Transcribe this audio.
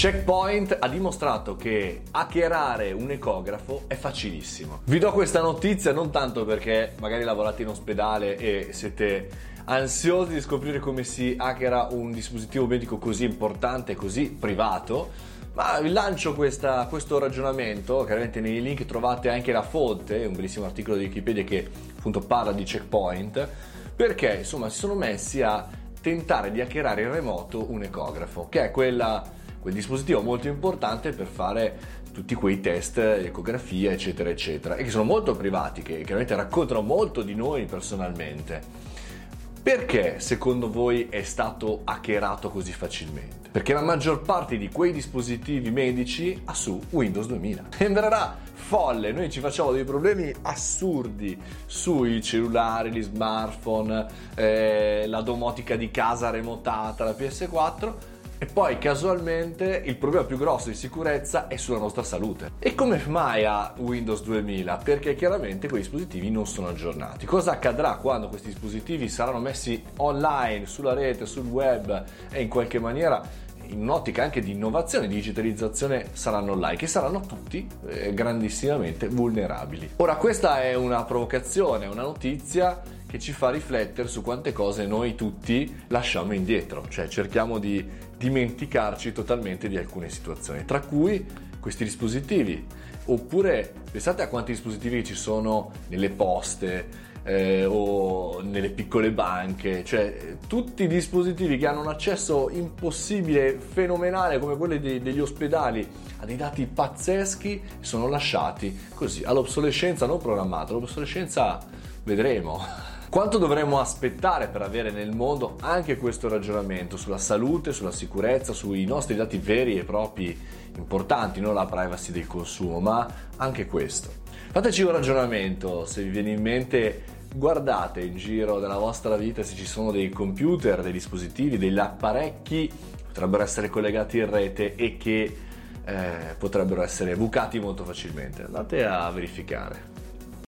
Checkpoint ha dimostrato che hackerare un ecografo è facilissimo. Vi do questa notizia non tanto perché magari lavorate in ospedale e siete ansiosi di scoprire come si hackera un dispositivo medico così importante, così privato, ma vi lancio questa, questo ragionamento, chiaramente nei link trovate anche la fonte, un bellissimo articolo di Wikipedia che appunto parla di checkpoint, perché insomma si sono messi a tentare di hackerare in remoto un ecografo, che è quella quel dispositivo molto importante per fare tutti quei test, ecografia, eccetera, eccetera, e che sono molto privati, che chiaramente raccontano molto di noi personalmente. Perché secondo voi è stato hackerato così facilmente? Perché la maggior parte di quei dispositivi medici ha su Windows 2000. Sembrerà folle, noi ci facciamo dei problemi assurdi sui cellulari, gli smartphone, eh, la domotica di casa remotata, la PS4 e poi casualmente il problema più grosso di sicurezza è sulla nostra salute. E come mai a Windows 2000? Perché chiaramente quei dispositivi non sono aggiornati. Cosa accadrà quando questi dispositivi saranno messi online, sulla rete, sul web e in qualche maniera in un'ottica anche di innovazione, di digitalizzazione saranno online, che saranno tutti eh, grandissimamente vulnerabili. Ora questa è una provocazione, una notizia che ci fa riflettere su quante cose noi tutti lasciamo indietro, cioè cerchiamo di dimenticarci totalmente di alcune situazioni, tra cui questi dispositivi, oppure pensate a quanti dispositivi ci sono nelle poste, eh, o nelle piccole banche, cioè tutti i dispositivi che hanno un accesso impossibile, fenomenale come quelli de- degli ospedali a dei dati pazzeschi sono lasciati così all'obsolescenza non programmata, l'obsolescenza vedremo. Quanto dovremmo aspettare per avere nel mondo anche questo ragionamento sulla salute, sulla sicurezza, sui nostri dati veri e propri importanti, non la privacy del consumo, ma anche questo. Fateci un ragionamento, se vi viene in mente guardate in giro della vostra vita se ci sono dei computer, dei dispositivi, degli apparecchi potrebbero essere collegati in rete e che eh, potrebbero essere bucati molto facilmente. Andate a verificare.